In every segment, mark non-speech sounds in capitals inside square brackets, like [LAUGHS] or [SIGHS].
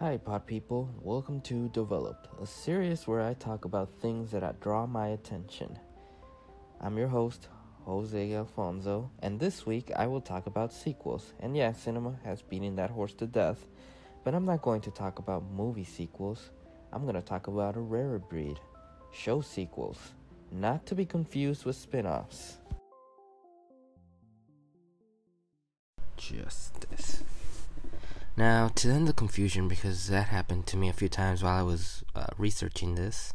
Hi, pod people. Welcome to Developed, a series where I talk about things that draw my attention. I'm your host, Jose Alfonso, and this week I will talk about sequels. And yeah, cinema has beaten that horse to death, but I'm not going to talk about movie sequels. I'm going to talk about a rarer breed show sequels, not to be confused with spin offs. Justice. Now, to end the confusion, because that happened to me a few times while I was uh, researching this,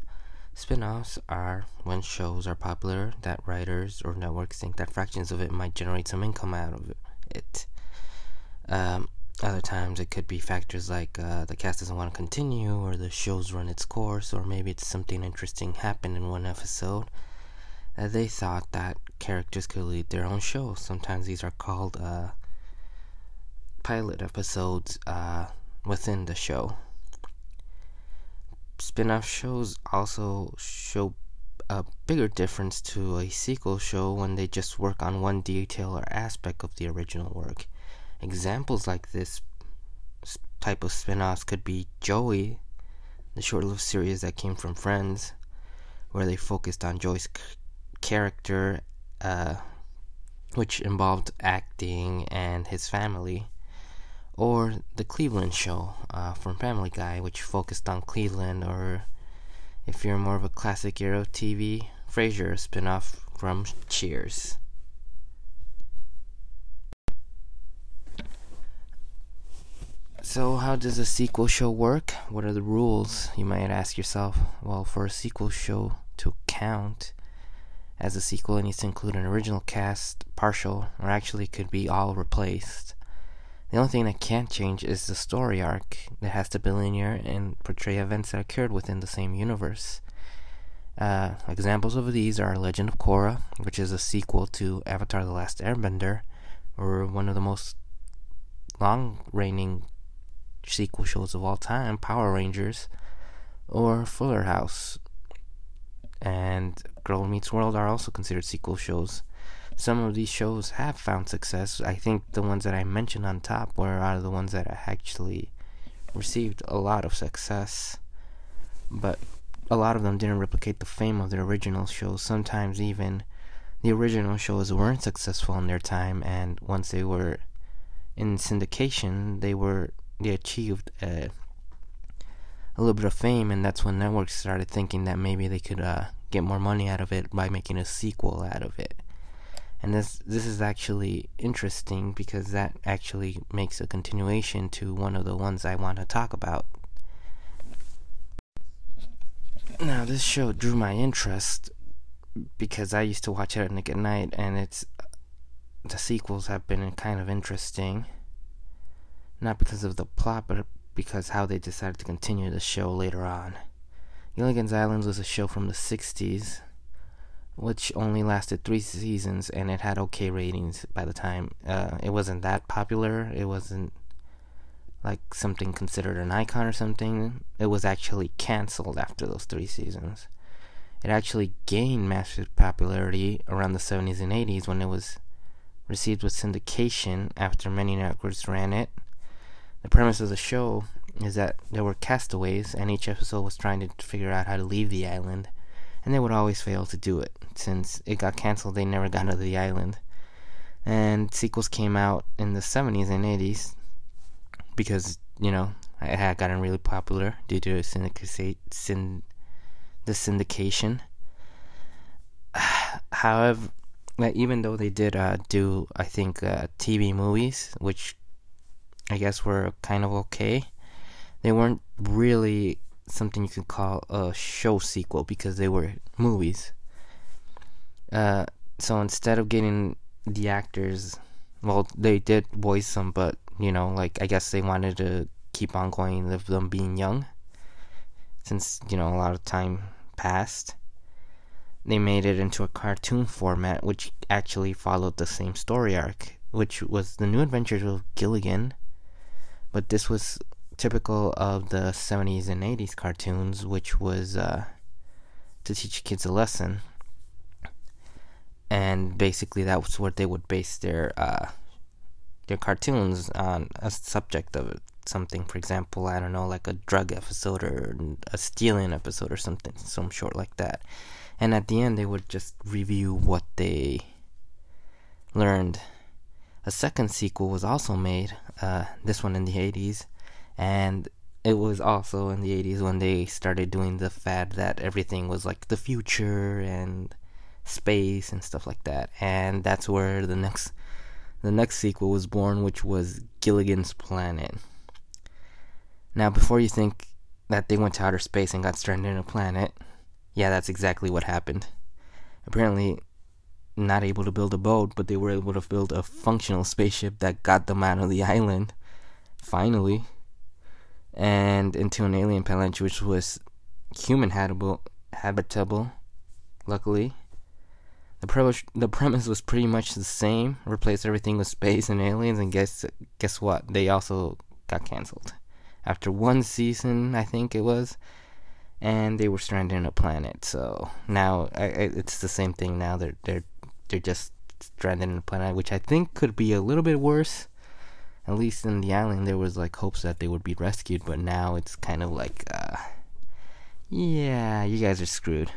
spin offs are when shows are popular that writers or networks think that fractions of it might generate some income out of it. Um, other times it could be factors like uh, the cast doesn't want to continue, or the show's run its course, or maybe it's something interesting happened in one episode. Uh, they thought that characters could lead their own show. Sometimes these are called uh, pilot episodes uh, within the show. Spin off shows also show a bigger difference to a sequel show when they just work on one detail or aspect of the original work. Examples like this type of spin offs could be Joey, the short lived series that came from Friends, where they focused on Joey's c- character, uh, which involved acting and his family or the Cleveland Show uh, from Family Guy, which focused on Cleveland, or if you're more of a classic era TV, Frasier spinoff from Cheers. So, how does a sequel show work? What are the rules? You might ask yourself. Well, for a sequel show to count as a sequel, it needs to include an original cast, partial, or actually could be all replaced. The only thing that can't change is the story arc. It has to be linear and portray events that occurred within the same universe. Uh, examples of these are Legend of Korra, which is a sequel to Avatar The Last Airbender, or one of the most long reigning sequel shows of all time, Power Rangers, or Fuller House. And Girl Meets World are also considered sequel shows some of these shows have found success. I think the ones that I mentioned on top were of the ones that actually received a lot of success. But a lot of them didn't replicate the fame of the original shows. Sometimes even the original shows weren't successful in their time, and once they were in syndication, they were they achieved a, a little bit of fame, and that's when networks started thinking that maybe they could uh, get more money out of it by making a sequel out of it and this this is actually interesting because that actually makes a continuation to one of the ones I want to talk about. Now, this show drew my interest because I used to watch it at Nick at Nite, and it's the sequels have been kind of interesting. Not because of the plot, but because how they decided to continue the show later on. Gilligan's Island was a show from the 60s which only lasted three seasons and it had okay ratings by the time. Uh, it wasn't that popular. It wasn't like something considered an icon or something. It was actually canceled after those three seasons. It actually gained massive popularity around the 70s and 80s when it was received with syndication after many networks ran it. The premise of the show is that there were castaways and each episode was trying to figure out how to leave the island and they would always fail to do it. Since it got canceled, they never got to the island. And sequels came out in the 70s and 80s because, you know, it had gotten really popular due to syndicate, syn, the syndication. [SIGHS] However, even though they did uh, do, I think, uh, TV movies, which I guess were kind of okay, they weren't really something you could call a show sequel because they were movies. Uh, so instead of getting the actors, well, they did voice them, but you know, like I guess they wanted to keep on going with them being young, since you know a lot of time passed. They made it into a cartoon format, which actually followed the same story arc, which was the New Adventures of Gilligan, but this was typical of the 70s and 80s cartoons, which was uh, to teach kids a lesson. And basically, that was what they would base their uh, their cartoons on a subject of something. For example, I don't know, like a drug episode or a stealing episode or something, some short like that. And at the end, they would just review what they learned. A second sequel was also made, uh, this one in the 80s, and it was also in the 80s when they started doing the fad that everything was like the future and space and stuff like that. And that's where the next the next sequel was born, which was Gilligan's Planet. Now, before you think that they went to outer space and got stranded in a planet, yeah, that's exactly what happened. Apparently, not able to build a boat, but they were able to build a functional spaceship that got them out of the island, finally and into an alien planet which was human habitable, habitable luckily. The, pre- the premise was pretty much the same. Replace everything with space and aliens, and guess guess what? They also got canceled after one season, I think it was, and they were stranded on a planet. So now I, it's the same thing. Now they're they're they're just stranded on a planet, which I think could be a little bit worse at least in the island there was like hopes that they would be rescued but now it's kind of like uh yeah you guys are screwed.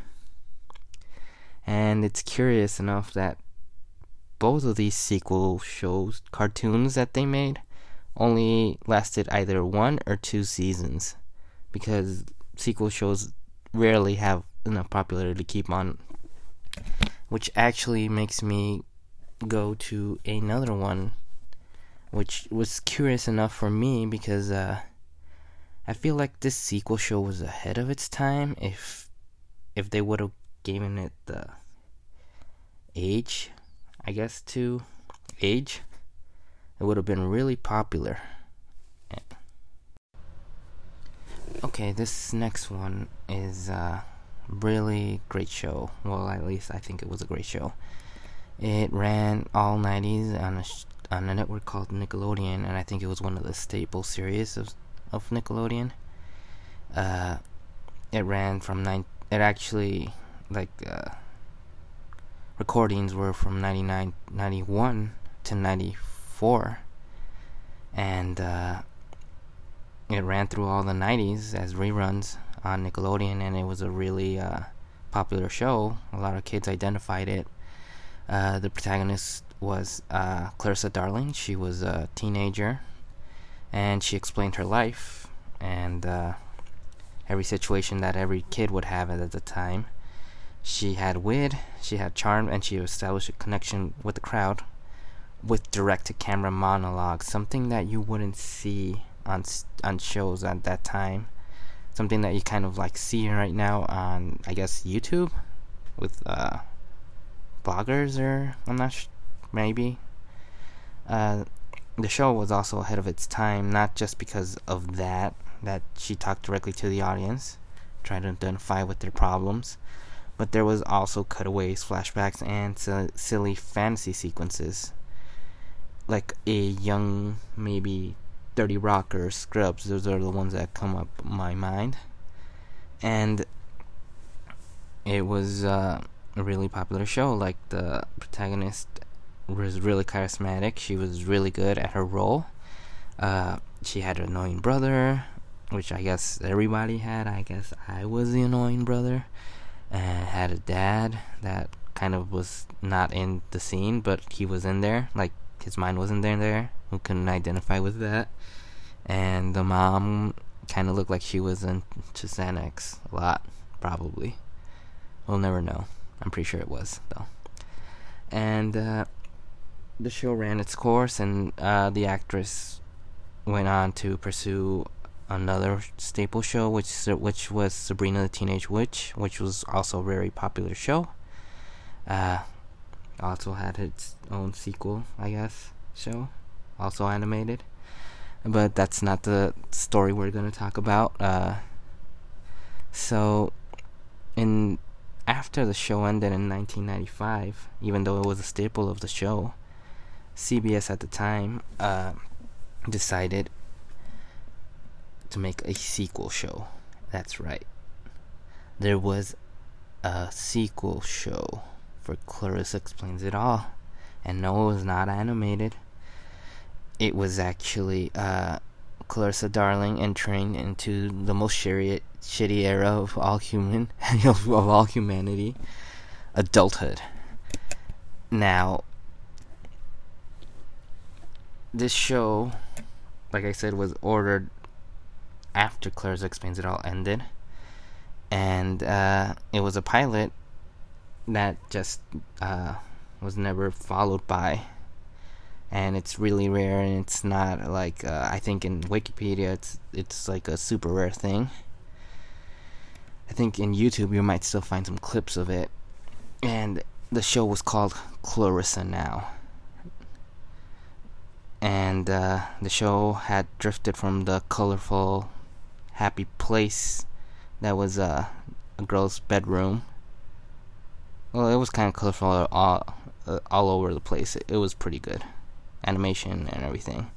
And it's curious enough that both of these sequel shows cartoons that they made only lasted either one or two seasons because sequel shows rarely have enough popularity to keep on which actually makes me go to another one which was curious enough for me because uh, I feel like this sequel show was ahead of its time. If if they would have given it the age, I guess to age, it would have been really popular. Okay, this next one is a uh, really great show. Well, at least I think it was a great show. It ran all 90s on a on a network called Nickelodeon, and I think it was one of the staple series of of Nickelodeon. Uh, it ran from nine. It actually like uh, recordings were from 99, 91 to ninety four, and uh, it ran through all the nineties as reruns on Nickelodeon, and it was a really uh, popular show. A lot of kids identified it. Uh, the protagonist was uh, Clarissa Darling. She was a teenager, and she explained her life and uh, every situation that every kid would have at the time. She had wit, she had charm, and she established a connection with the crowd with direct-to-camera monologues, something that you wouldn't see on on shows at that time. Something that you kind of like see right now on, I guess, YouTube with uh, bloggers, or I'm not sure maybe. Uh, the show was also ahead of its time, not just because of that, that she talked directly to the audience, trying to identify with their problems, but there was also cutaways, flashbacks, and silly fantasy sequences. Like a young, maybe 30 Rock or Scrubs, those are the ones that come up my mind. And it was uh, a really popular show. Like the protagonist was really charismatic. She was really good at her role. Uh, she had an annoying brother, which I guess everybody had. I guess I was the annoying brother. And had a dad that kind of was not in the scene, but he was in there. Like his mind wasn't there. There, who couldn't identify with that. And the mom kind of looked like she was into Xanax a lot, probably. We'll never know. I'm pretty sure it was though. And uh, the show ran its course, and uh, the actress went on to pursue another staple show, which which was Sabrina the Teenage Witch, which was also a very popular show. Uh, also had its own sequel, I guess, show, also animated. But that's not the story we're going to talk about. Uh, so, in after the show ended in 1995, even though it was a staple of the show, CBS at the time uh, decided to make a sequel show. That's right. There was a sequel show for Clarissa Explains It All. And no, it was not animated. It was actually uh, Clarissa Darling entering into the most shitty, shitty era of all human [LAUGHS] of all humanity, adulthood. Now, this show, like I said, was ordered after Clarissa Explains It All ended, and uh, it was a pilot that just uh, was never followed by and it's really rare and it's not like uh, I think in Wikipedia it's it's like a super rare thing. I think in YouTube you might still find some clips of it. And the show was called Clarissa Now. And uh, the show had drifted from the colorful, happy place that was uh, a girl's bedroom. Well, it was kind of colorful all, uh, all over the place. It, it was pretty good animation and everything.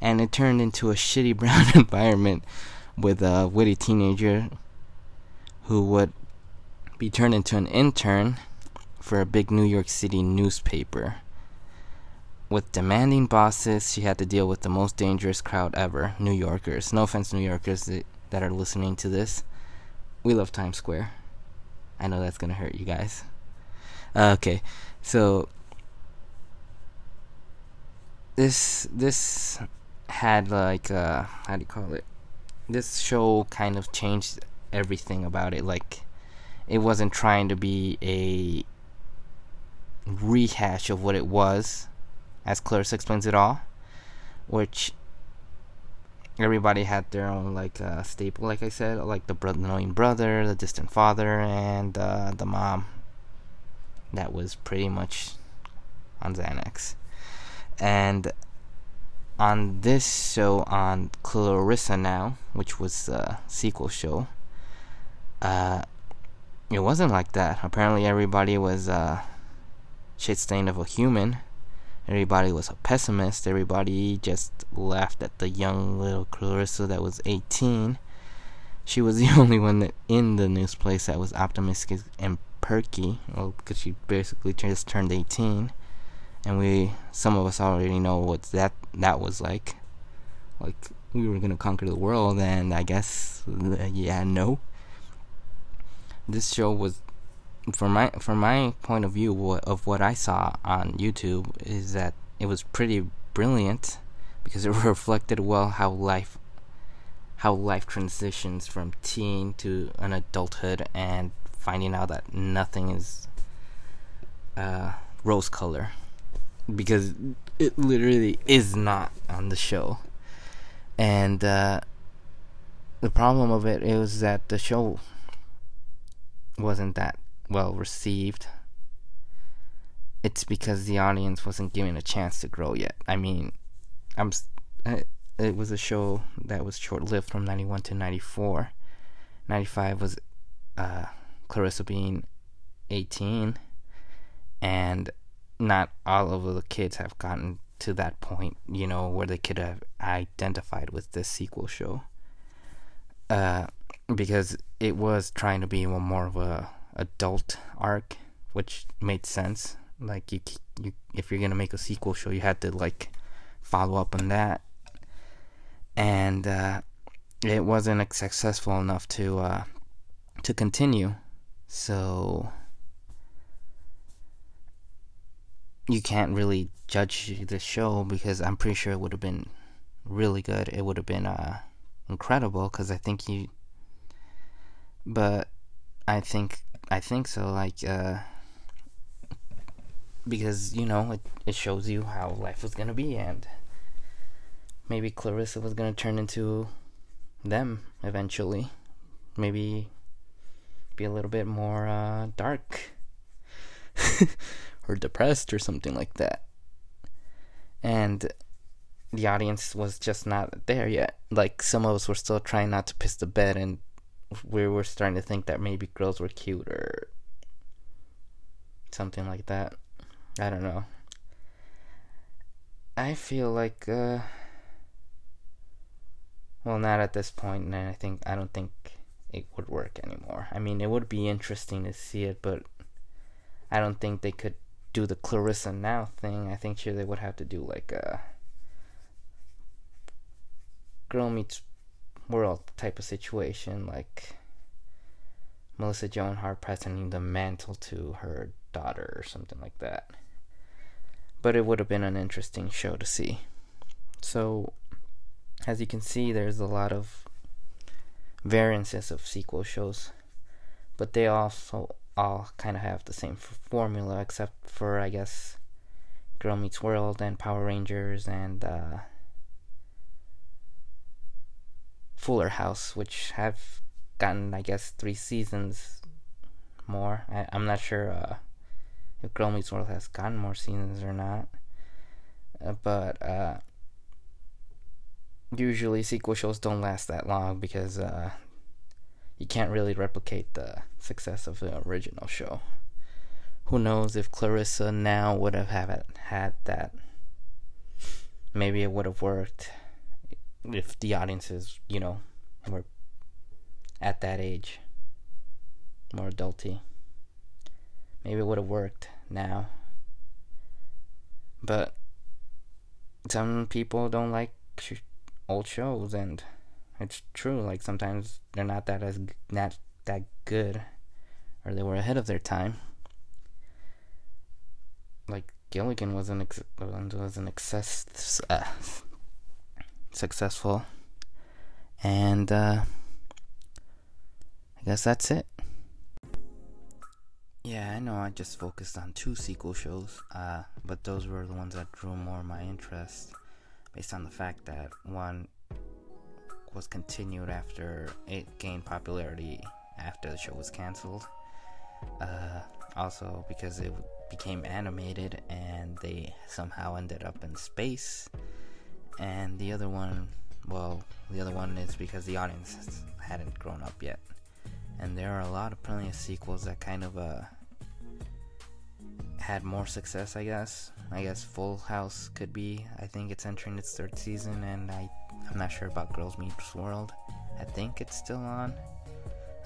And it turned into a [LAUGHS] shitty brown [LAUGHS] environment with a witty teenager who would be turned into an intern for a big New York City newspaper. With demanding bosses, she had to deal with the most dangerous crowd ever New Yorkers. No offense, New Yorkers that are listening to this. We love Times Square. I know that's gonna hurt you guys. Uh, okay, so this this had like uh how do you call it this show kind of changed everything about it like it wasn't trying to be a rehash of what it was as Clarissa explains it all which everybody had their own like uh, staple like I said like the brother annoying brother the distant father and uh, the mom that was pretty much on Xanax and on this show on Clarissa Now, which was a sequel show, uh, it wasn't like that. Apparently, everybody was uh, shit stained of a human. Everybody was a pessimist. Everybody just laughed at the young little Clarissa that was 18. She was [LAUGHS] the only one that in the news place that was optimistic and perky. Well, because she basically just turned 18 and we some of us already know what that that was like like we were gonna conquer the world and i guess [LAUGHS] yeah no this show was from my from my point of view of what i saw on youtube is that it was pretty brilliant because it [LAUGHS] reflected well how life how life transitions from teen to an adulthood and finding out that nothing is uh, rose color because it literally is not on the show. And uh, the problem of it is that the show wasn't that well received. It's because the audience wasn't given a chance to grow yet. I mean, I'm it was a show that was short-lived from 91 to 94. 95 was uh, Clarissa being 18 and not all of the kids have gotten to that point, you know, where they could have identified with this sequel show. Uh, because it was trying to be more of a adult arc, which made sense. Like you, you, if you're gonna make a sequel show, you had to like follow up on that, and uh, it wasn't successful enough to uh, to continue. So you can't really judge the show because I'm pretty sure it would have been really good. It would have been uh, incredible because I think you. But I think I think so. Like uh, because you know it it shows you how life was gonna be and maybe Clarissa was gonna turn into them eventually. Maybe be a little bit more uh, dark. [LAUGHS] or depressed or something like that. And the audience was just not there yet. Like some of us were still trying not to piss the bed and we were starting to think that maybe girls were cute or something like that. I don't know. I feel like uh well not at this point and I think I don't think it would work anymore. I mean, it would be interesting to see it, but I don't think they could do the Clarissa Now thing, I think sure they would have to do like a Girl Meets World type of situation, like Melissa Joan Hart passing the mantle to her daughter or something like that. But it would have been an interesting show to see. So, as you can see, there's a lot of variances of sequel shows, but they also all kind of have the same formula, except for, I guess, Girl Meets World and Power Rangers and uh, Fuller House, which have gotten, I guess, three seasons more. I, am not sure uh, if Girl Meets World has gotten more seasons or not. Uh, but uh, usually sequel shows don't last that long because uh, you can't really replicate the success of the original show. Who knows if Clarissa now would have have had that? Maybe it would have worked if the audiences, you know, were at that age, more adulty. Maybe it would have worked now. But some people don't like sh- old shows, and it's true. Like sometimes they're not that as not that good, or they were ahead of their time. Like Gilligan was an ex- was an excess uh, successful, and. Uh, I guess that's it. Yeah, I know I just focused on two sequel shows, uh, but those were the ones that drew more my interest based on the fact that one was continued after it gained popularity after the show was canceled. Uh, also, because it became animated and they somehow ended up in space. And the other one, well, the other one is because the audience hadn't grown up yet. And there are a lot of plenty of sequels that kind of uh had more success i guess. I guess full house could be. I think it's entering its third season and i i'm not sure about girls meets world. I think it's still on.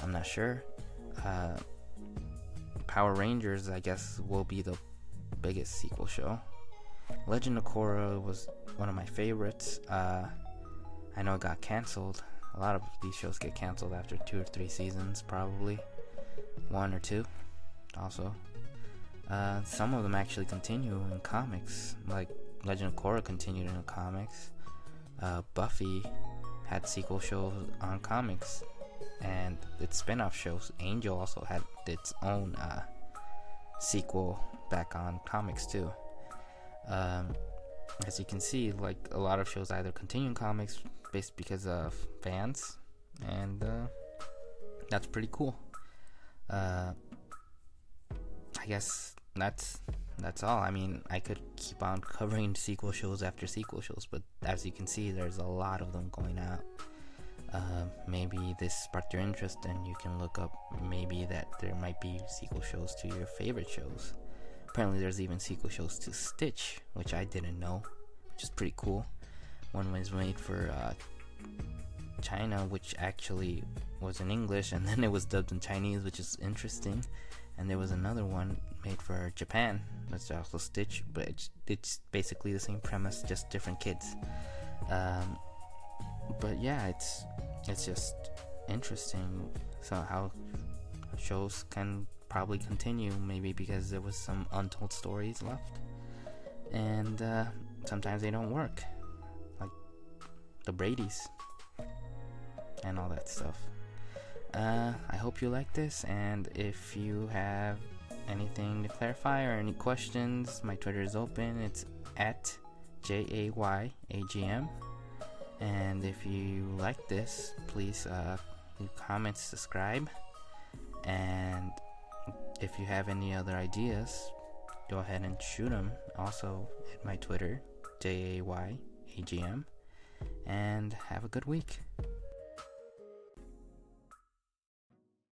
I'm not sure. Uh power rangers i guess will be the biggest sequel show. Legend of korra was one of my favorites uh i know it got canceled a lot of these shows get canceled after two or three seasons, probably one or two. Also, uh, some of them actually continue in comics, like Legend of Korra continued in the comics. Uh, Buffy had sequel shows on comics, and its spin-off shows. Angel also had its own uh, sequel back on comics too. Um, as you can see, like a lot of shows either continue in comics based because of fans, and uh, that's pretty cool. Uh, I guess that's that's all. I mean, I could keep on covering [LAUGHS] sequel shows after sequel shows, but as you can see, there's a lot of them going out. Uh, maybe this sparked your interest, and you can look up maybe that there might be sequel shows to your favorite shows. Apparently, there's even sequel shows to Stitch, which I didn't know, which is pretty cool. One was made for uh, China, which actually was in English, and [LAUGHS] then it was dubbed in Chinese, which is interesting. And there was another one made for Japan, that's also Stitch, but it's, it's basically the same premise, just different kids. Um, but yeah, it's it's just interesting. So how shows can probably continue, maybe because there was some untold stories left, and uh, sometimes they don't work like the Brady's and all that stuff. Uh, I hope you like this, and if you have anything to clarify or any questions, my Twitter is open. It's at J A Y A G M. And if you like this, please uh, leave comments, subscribe, and if you have any other ideas, go ahead and shoot them. Also, at my Twitter, J A Y A G M and have a good week.